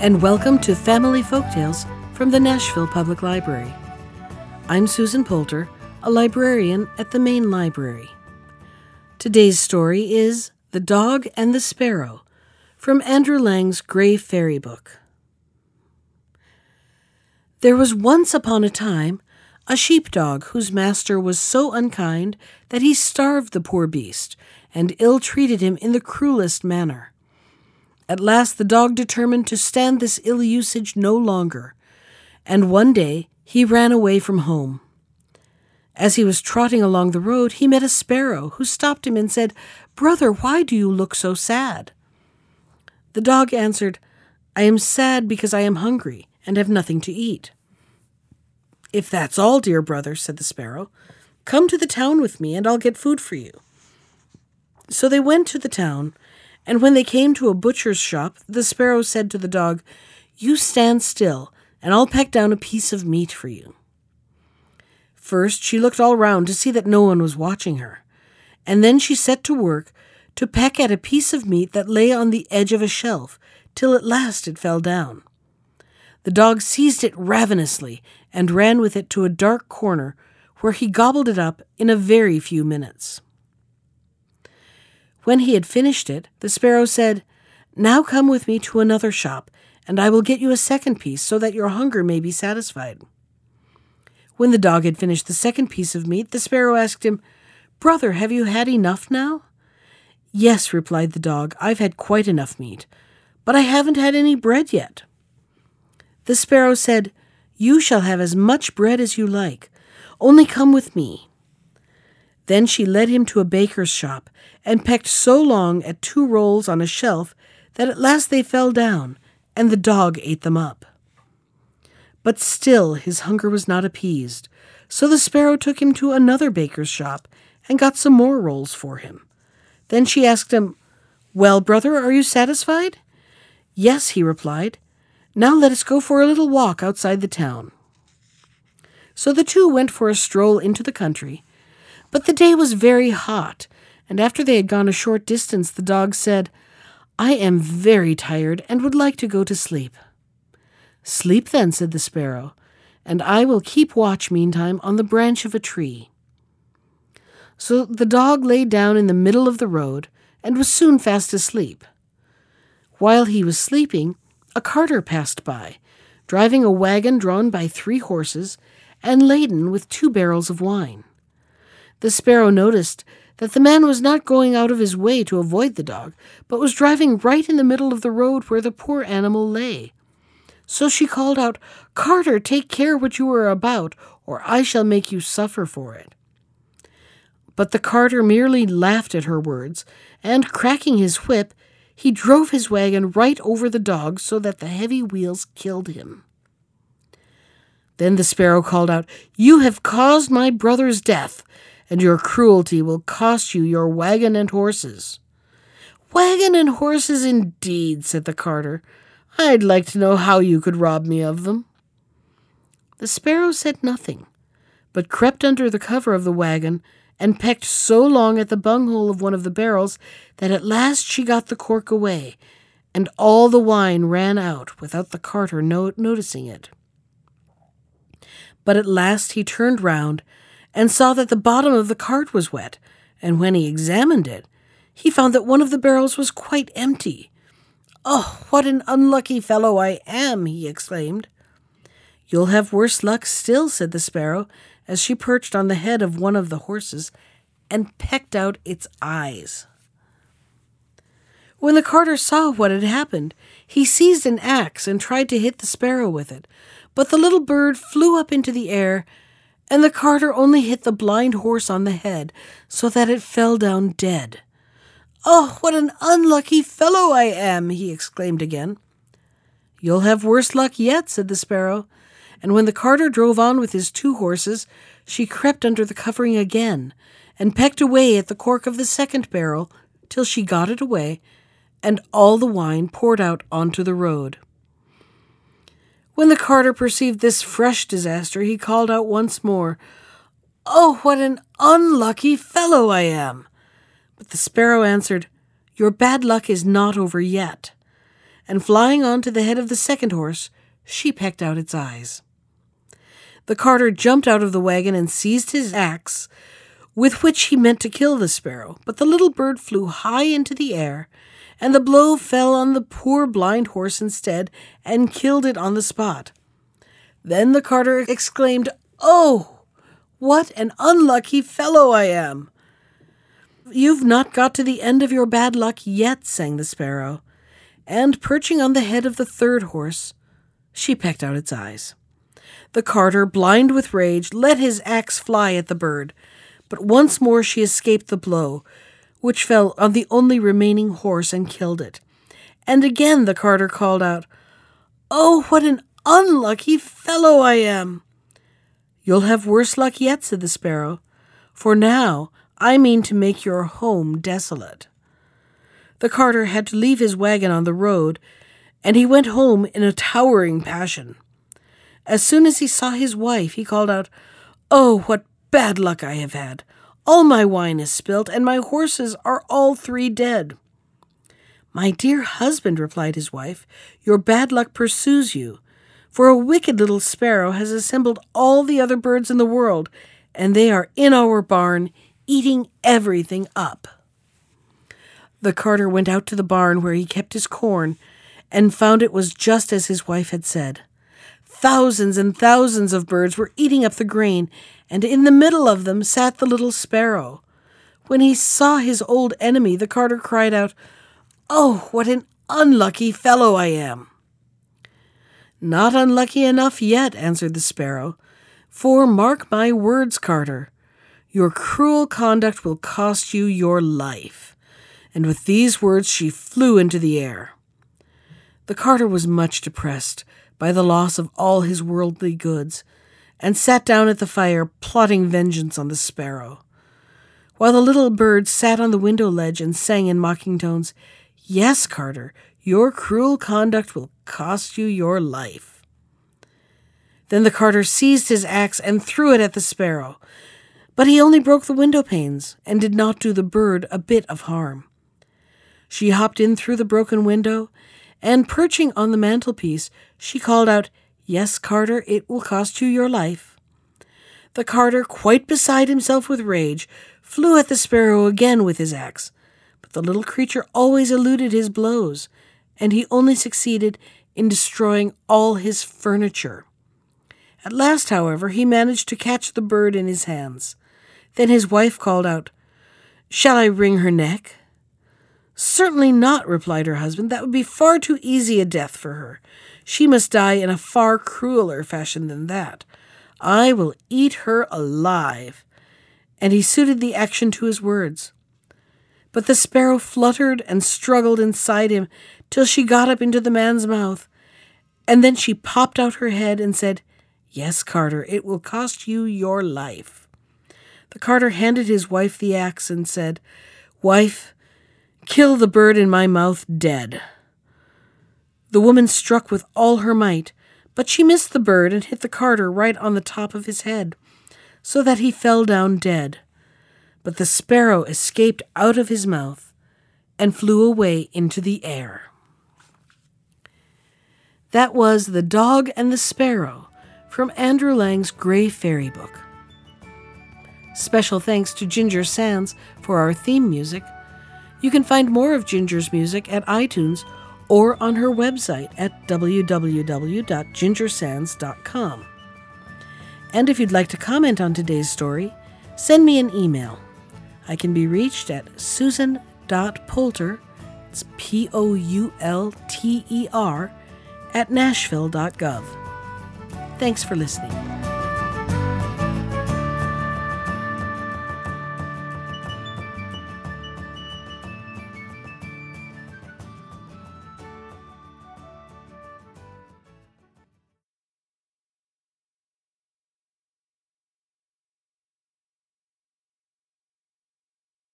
And welcome to Family Folktales from the Nashville Public Library. I'm Susan Poulter, a librarian at the main library. Today's story is The Dog and the Sparrow from Andrew Lang's Gray Fairy Book. There was once upon a time a sheepdog whose master was so unkind that he starved the poor beast and ill treated him in the cruelest manner. At last the dog determined to stand this ill usage no longer, and one day he ran away from home. As he was trotting along the road, he met a sparrow who stopped him and said, Brother, why do you look so sad? The dog answered, I am sad because I am hungry and have nothing to eat. If that's all, dear brother, said the sparrow, come to the town with me and I'll get food for you. So they went to the town, and when they came to a butcher's shop, the sparrow said to the dog, You stand still, and I'll peck down a piece of meat for you. First, she looked all round to see that no one was watching her, and then she set to work to peck at a piece of meat that lay on the edge of a shelf, till at last it fell down. The dog seized it ravenously and ran with it to a dark corner, where he gobbled it up in a very few minutes. When he had finished it, the sparrow said, Now come with me to another shop, and I will get you a second piece so that your hunger may be satisfied. When the dog had finished the second piece of meat, the sparrow asked him, Brother, have you had enough now? Yes, replied the dog, I've had quite enough meat, but I haven't had any bread yet. The sparrow said, You shall have as much bread as you like, only come with me. Then she led him to a baker's shop and pecked so long at two rolls on a shelf that at last they fell down, and the dog ate them up. But still his hunger was not appeased, so the sparrow took him to another baker's shop and got some more rolls for him. Then she asked him, Well, brother, are you satisfied? Yes, he replied. Now let us go for a little walk outside the town. So the two went for a stroll into the country but the day was very hot, and after they had gone a short distance, the dog said, I am very tired and would like to go to sleep. Sleep then, said the sparrow, and I will keep watch meantime on the branch of a tree. So the dog lay down in the middle of the road and was soon fast asleep. While he was sleeping, a carter passed by, driving a wagon drawn by three horses and laden with two barrels of wine. The sparrow noticed that the man was not going out of his way to avoid the dog, but was driving right in the middle of the road where the poor animal lay. So she called out, Carter, take care what you are about, or I shall make you suffer for it. But the carter merely laughed at her words, and cracking his whip, he drove his wagon right over the dog so that the heavy wheels killed him. Then the sparrow called out, You have caused my brother's death and your cruelty will cost you your wagon and horses. Wagon and horses indeed, said the carter. I'd like to know how you could rob me of them. The sparrow said nothing, but crept under the cover of the wagon and pecked so long at the bunghole of one of the barrels that at last she got the cork away, and all the wine ran out without the carter no- noticing it. But at last he turned round and saw that the bottom of the cart was wet, and when he examined it, he found that one of the barrels was quite empty. Oh, what an unlucky fellow I am! he exclaimed. You'll have worse luck still, said the sparrow, as she perched on the head of one of the horses and pecked out its eyes. When the carter saw what had happened, he seized an axe and tried to hit the sparrow with it, but the little bird flew up into the air and the carter only hit the blind horse on the head so that it fell down dead. Oh, what an unlucky fellow I am! he exclaimed again. You'll have worse luck yet, said the sparrow. And when the carter drove on with his two horses, she crept under the covering again, and pecked away at the cork of the second barrel till she got it away, and all the wine poured out onto the road. When the carter perceived this fresh disaster, he called out once more, Oh, what an unlucky fellow I am! But the sparrow answered, Your bad luck is not over yet. and flying on to the head of the second horse, she pecked out its eyes. The carter jumped out of the wagon and seized his axe, with which he meant to kill the sparrow, but the little bird flew high into the air, and the blow fell on the poor blind horse instead and killed it on the spot. Then the carter exclaimed, Oh, what an unlucky fellow I am! You've not got to the end of your bad luck yet, sang the sparrow, and perching on the head of the third horse, she pecked out its eyes. The carter, blind with rage, let his axe fly at the bird, but once more she escaped the blow, which fell on the only remaining horse and killed it. And again the carter called out, Oh, what an unlucky fellow I am! You'll have worse luck yet, said the sparrow, for now I mean to make your home desolate. The carter had to leave his wagon on the road, and he went home in a towering passion. As soon as he saw his wife, he called out, Oh, what bad luck I have had! All my wine is spilt, and my horses are all three dead. My dear husband, replied his wife, your bad luck pursues you, for a wicked little sparrow has assembled all the other birds in the world, and they are in our barn, eating everything up. The carter went out to the barn where he kept his corn, and found it was just as his wife had said. Thousands and thousands of birds were eating up the grain, and in the middle of them sat the little sparrow. When he saw his old enemy, the carter cried out, Oh, what an unlucky fellow I am! Not unlucky enough yet, answered the sparrow, for mark my words, carter, your cruel conduct will cost you your life. And with these words she flew into the air. The carter was much depressed by the loss of all his worldly goods, and sat down at the fire, plotting vengeance on the sparrow. While the little bird sat on the window ledge and sang in mocking tones, Yes, Carter, your cruel conduct will cost you your life. Then the carter seized his axe and threw it at the sparrow, but he only broke the window panes and did not do the bird a bit of harm. She hopped in through the broken window and perching on the mantelpiece, she called out, Yes, Carter, it will cost you your life. The carter, quite beside himself with rage, flew at the sparrow again with his axe, but the little creature always eluded his blows, and he only succeeded in destroying all his furniture. At last, however, he managed to catch the bird in his hands. Then his wife called out, Shall I wring her neck? Certainly not, replied her husband. That would be far too easy a death for her. She must die in a far crueler fashion than that. I will eat her alive. And he suited the action to his words. But the sparrow fluttered and struggled inside him till she got up into the man's mouth. And then she popped out her head and said, Yes, Carter, it will cost you your life. The carter handed his wife the axe and said, Wife, Kill the bird in my mouth dead. The woman struck with all her might, but she missed the bird and hit the carter right on the top of his head, so that he fell down dead. But the sparrow escaped out of his mouth and flew away into the air. That was The Dog and the Sparrow from Andrew Lang's Gray Fairy Book. Special thanks to Ginger Sands for our theme music you can find more of Ginger's music at iTunes or on her website at www.gingersands.com. And if you'd like to comment on today's story, send me an email. I can be reached at susan.poulter, it's P O U L T E R, at nashville.gov. Thanks for listening.